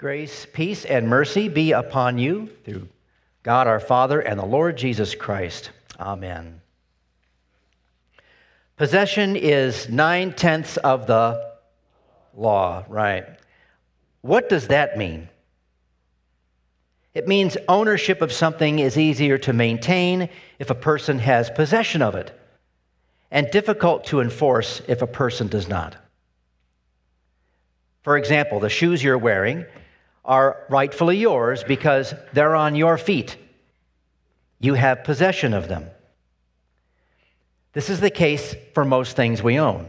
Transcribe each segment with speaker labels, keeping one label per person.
Speaker 1: Grace, peace, and mercy be upon you through God our Father and the Lord Jesus Christ. Amen. Possession is nine tenths of the law, right? What does that mean? It means ownership of something is easier to maintain if a person has possession of it, and difficult to enforce if a person does not. For example, the shoes you're wearing are rightfully yours because they're on your feet. You have possession of them. This is the case for most things we own.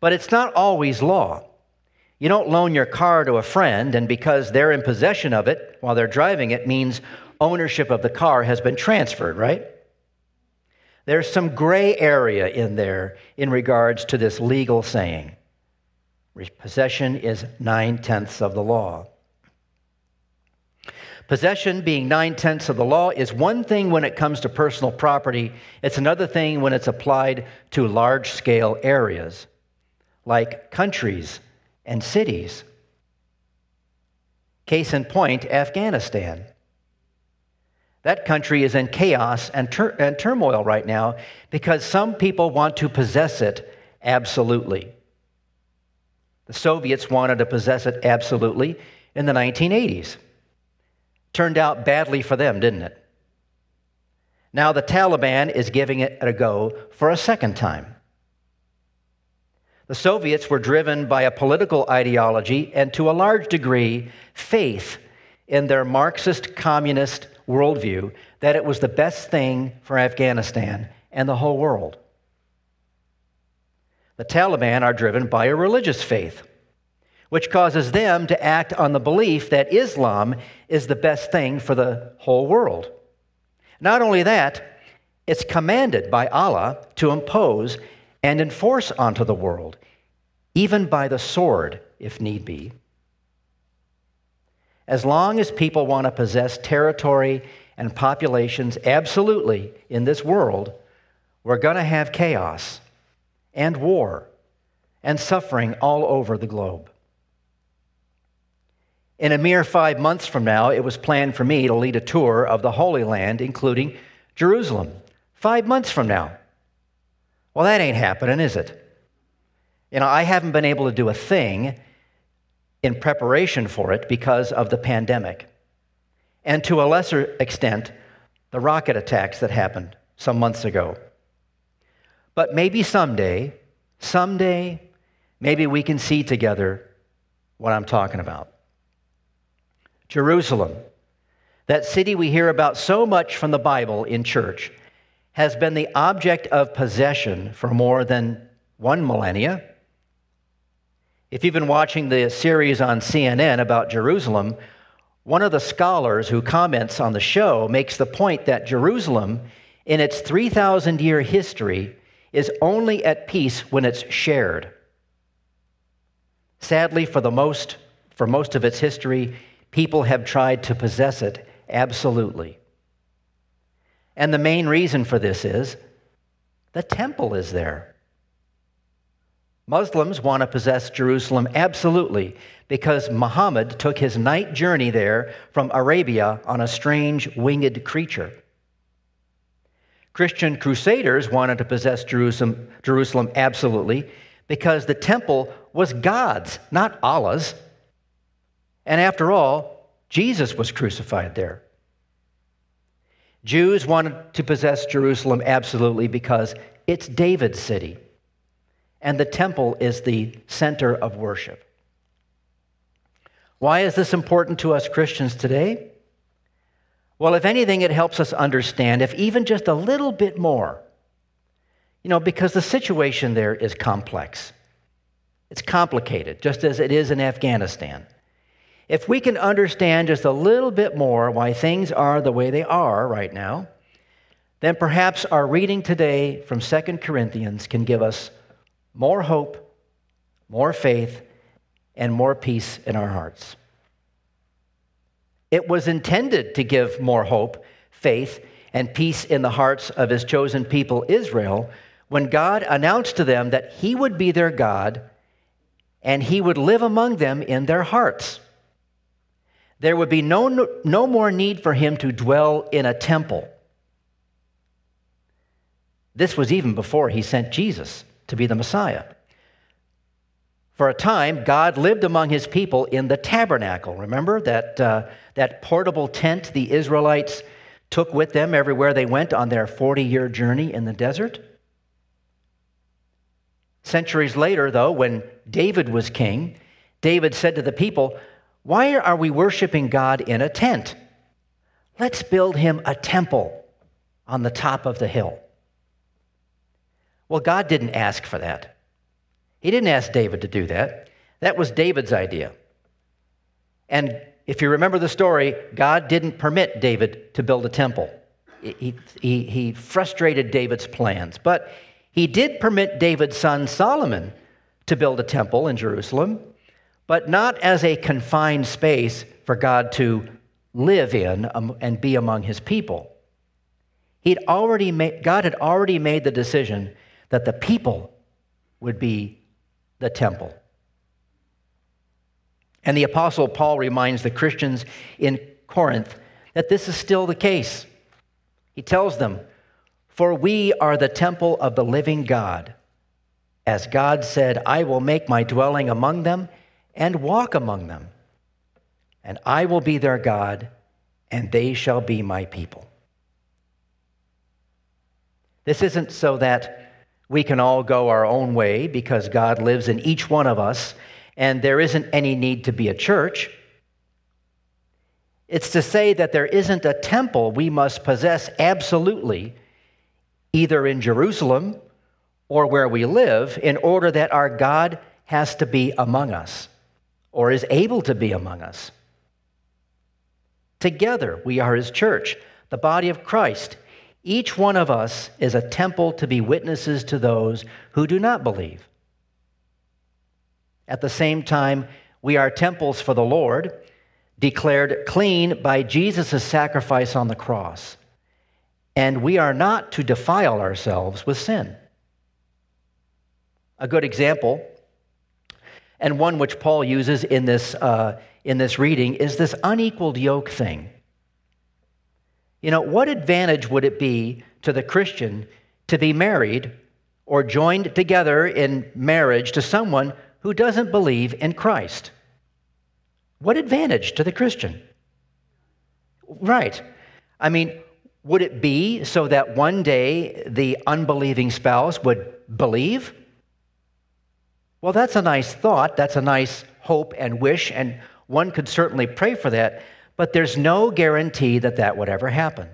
Speaker 1: But it's not always law. You don't loan your car to a friend, and because they're in possession of it while they're driving it means ownership of the car has been transferred, right? There's some gray area in there in regards to this legal saying. Possession is nine tenths of the law. Possession, being nine tenths of the law, is one thing when it comes to personal property, it's another thing when it's applied to large scale areas like countries and cities. Case in point Afghanistan. That country is in chaos and, tur- and turmoil right now because some people want to possess it absolutely. The Soviets wanted to possess it absolutely in the 1980s. Turned out badly for them, didn't it? Now the Taliban is giving it a go for a second time. The Soviets were driven by a political ideology and, to a large degree, faith in their Marxist communist worldview that it was the best thing for Afghanistan and the whole world. The Taliban are driven by a religious faith which causes them to act on the belief that Islam is the best thing for the whole world. Not only that, it's commanded by Allah to impose and enforce onto the world, even by the sword, if need be. As long as people want to possess territory and populations absolutely in this world, we're going to have chaos and war and suffering all over the globe. In a mere five months from now, it was planned for me to lead a tour of the Holy Land, including Jerusalem. Five months from now. Well, that ain't happening, is it? You know, I haven't been able to do a thing in preparation for it because of the pandemic. And to a lesser extent, the rocket attacks that happened some months ago. But maybe someday, someday, maybe we can see together what I'm talking about. Jerusalem, that city we hear about so much from the Bible in church, has been the object of possession for more than one millennia. If you've been watching the series on CNN about Jerusalem, one of the scholars who comments on the show makes the point that Jerusalem, in its 3,000 year history, is only at peace when it's shared. Sadly, for, the most, for most of its history, People have tried to possess it absolutely. And the main reason for this is the temple is there. Muslims want to possess Jerusalem absolutely because Muhammad took his night journey there from Arabia on a strange winged creature. Christian crusaders wanted to possess Jerusalem, Jerusalem absolutely because the temple was God's, not Allah's. And after all, Jesus was crucified there. Jews wanted to possess Jerusalem absolutely because it's David's city, and the temple is the center of worship. Why is this important to us Christians today? Well, if anything, it helps us understand, if even just a little bit more, you know, because the situation there is complex. It's complicated, just as it is in Afghanistan. If we can understand just a little bit more why things are the way they are right now, then perhaps our reading today from 2 Corinthians can give us more hope, more faith, and more peace in our hearts. It was intended to give more hope, faith, and peace in the hearts of his chosen people, Israel, when God announced to them that he would be their God and he would live among them in their hearts. There would be no, no more need for him to dwell in a temple. This was even before he sent Jesus to be the Messiah. For a time, God lived among his people in the tabernacle. Remember that, uh, that portable tent the Israelites took with them everywhere they went on their 40 year journey in the desert? Centuries later, though, when David was king, David said to the people, Why are we worshiping God in a tent? Let's build him a temple on the top of the hill. Well, God didn't ask for that. He didn't ask David to do that. That was David's idea. And if you remember the story, God didn't permit David to build a temple. He, he, he frustrated David's plans. But he did permit David's son Solomon to build a temple in Jerusalem, but not as a confined space for God to live in and be among his people. He'd already made, God had already made the decision that the people would be the temple. And the Apostle Paul reminds the Christians in Corinth that this is still the case. He tells them, For we are the temple of the living God. As God said, I will make my dwelling among them and walk among them. And I will be their God, and they shall be my people. This isn't so that we can all go our own way because God lives in each one of us, and there isn't any need to be a church. It's to say that there isn't a temple we must possess absolutely, either in Jerusalem or where we live, in order that our God has to be among us or is able to be among us. Together, we are His church, the body of Christ. Each one of us is a temple to be witnesses to those who do not believe. At the same time, we are temples for the Lord, declared clean by Jesus' sacrifice on the cross. And we are not to defile ourselves with sin. A good example, and one which Paul uses in this, uh, in this reading, is this unequaled yoke thing. You know, what advantage would it be to the Christian to be married or joined together in marriage to someone who doesn't believe in Christ? What advantage to the Christian? Right. I mean, would it be so that one day the unbelieving spouse would believe? Well, that's a nice thought. That's a nice hope and wish, and one could certainly pray for that but there's no guarantee that that would ever happen.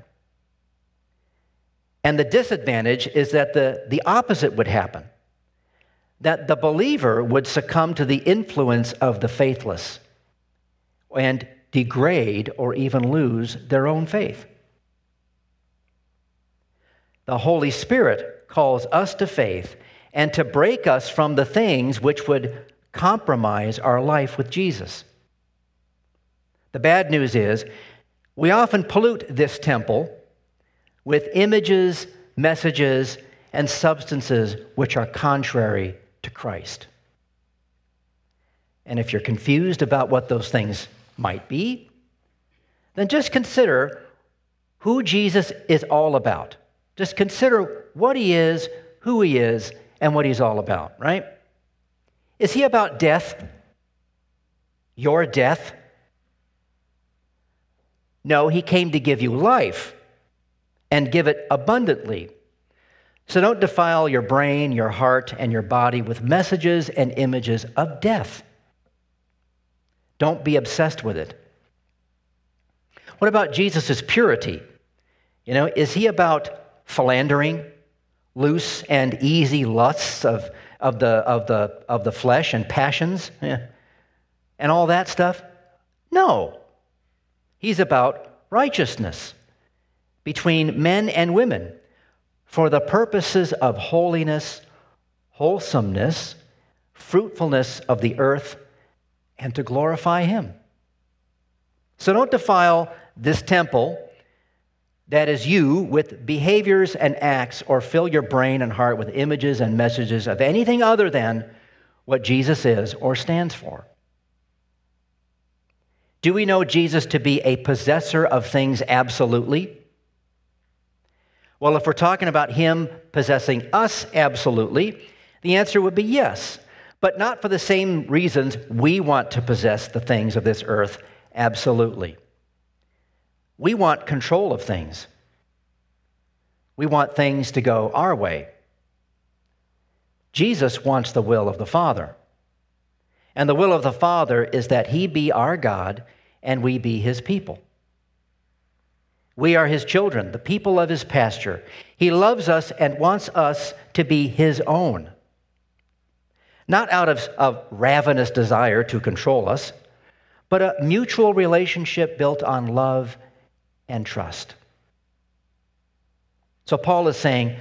Speaker 1: And the disadvantage is that the, the opposite would happen that the believer would succumb to the influence of the faithless and degrade or even lose their own faith. The Holy Spirit calls us to faith and to break us from the things which would compromise our life with Jesus. The bad news is we often pollute this temple with images, messages, and substances which are contrary to Christ. And if you're confused about what those things might be, then just consider who Jesus is all about. Just consider what he is, who he is, and what he's all about, right? Is he about death? Your death? No, he came to give you life and give it abundantly. So don't defile your brain, your heart, and your body with messages and images of death. Don't be obsessed with it. What about Jesus' purity? You know, is he about philandering, loose and easy lusts of, of, the, of, the, of the flesh and passions yeah. and all that stuff? No. He's about righteousness between men and women for the purposes of holiness, wholesomeness, fruitfulness of the earth, and to glorify Him. So don't defile this temple that is you with behaviors and acts, or fill your brain and heart with images and messages of anything other than what Jesus is or stands for. Do we know Jesus to be a possessor of things absolutely? Well, if we're talking about him possessing us absolutely, the answer would be yes, but not for the same reasons we want to possess the things of this earth absolutely. We want control of things. We want things to go our way. Jesus wants the will of the Father. And the will of the Father is that He be our God and we be His people. We are his children, the people of his pasture. He loves us and wants us to be his own. Not out of, of ravenous desire to control us, but a mutual relationship built on love and trust. So Paul is saying,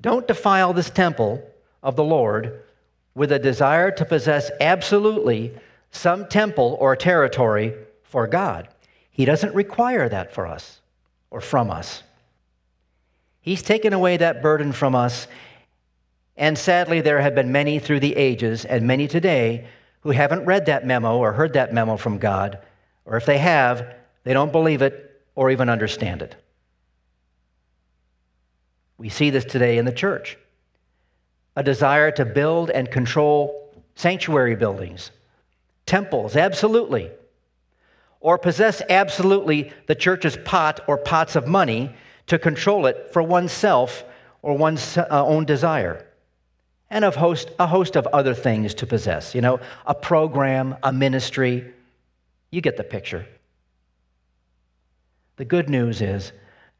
Speaker 1: don't defile this temple of the Lord with a desire to possess absolutely some temple or territory for God. He doesn't require that for us or from us. He's taken away that burden from us. And sadly, there have been many through the ages and many today who haven't read that memo or heard that memo from God, or if they have, they don't believe it or even understand it. We see this today in the church a desire to build and control sanctuary buildings, temples, absolutely or possess absolutely the church's pot or pots of money to control it for oneself or one's uh, own desire. And of host, a host of other things to possess, you know, a program, a ministry. You get the picture. The good news is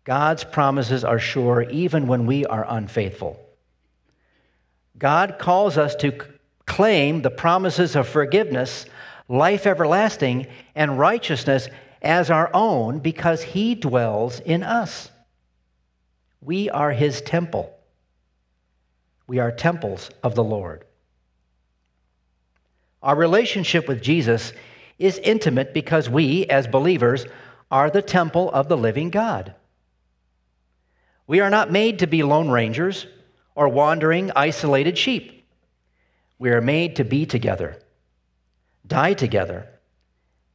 Speaker 1: God's promises are sure even when we are unfaithful. God calls us to claim the promises of forgiveness life everlasting, and righteousness as our own because he dwells in us. We are his temple. We are temples of the Lord. Our relationship with Jesus is intimate because we, as believers, are the temple of the living God. We are not made to be lone rangers or wandering, isolated sheep. We are made to be together die together,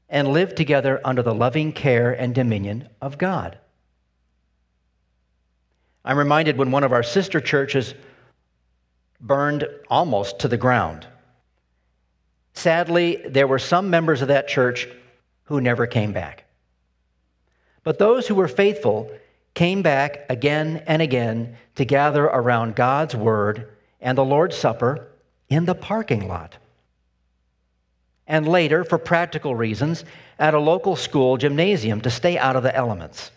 Speaker 1: and live together under the loving care and dominion of God. I'm reminded when one of our sister churches burned almost to the ground. Sadly, there were some members of that church who never came back. But those who were faithful came back again and again to gather around God's Word and the Lord's Supper in the parking lot and later, for practical reasons, at a local school gymnasium to stay out of the elements.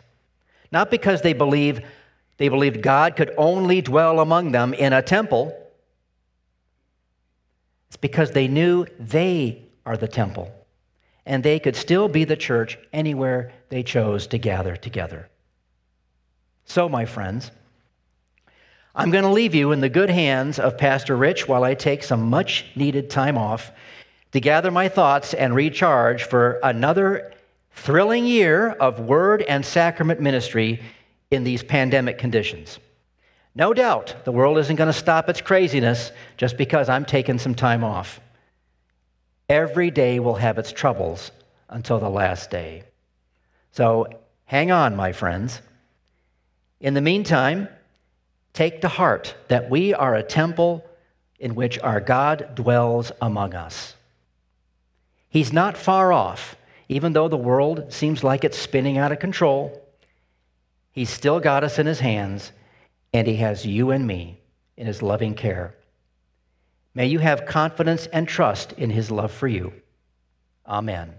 Speaker 1: Not because they believe they believed God could only dwell among them in a temple. It's because they knew they are the temple and they could still be the church anywhere they chose to gather together. So, my friends, I'm going to leave you in the good hands of Pastor Rich while I take some much needed time off to gather my thoughts and recharge for another thrilling year of word and sacrament ministry in these pandemic conditions. No doubt the world isn't going to stop its craziness just because I'm taking some time off. Every day will have its troubles until the last day. So hang on, my friends. In the meantime, take to heart that we are a temple in which our God dwells among us. He's not far off, even though the world seems like it's spinning out of control. He's still got us in his hands, and he has you and me in his loving care. May you have confidence and trust in his love for you. Amen.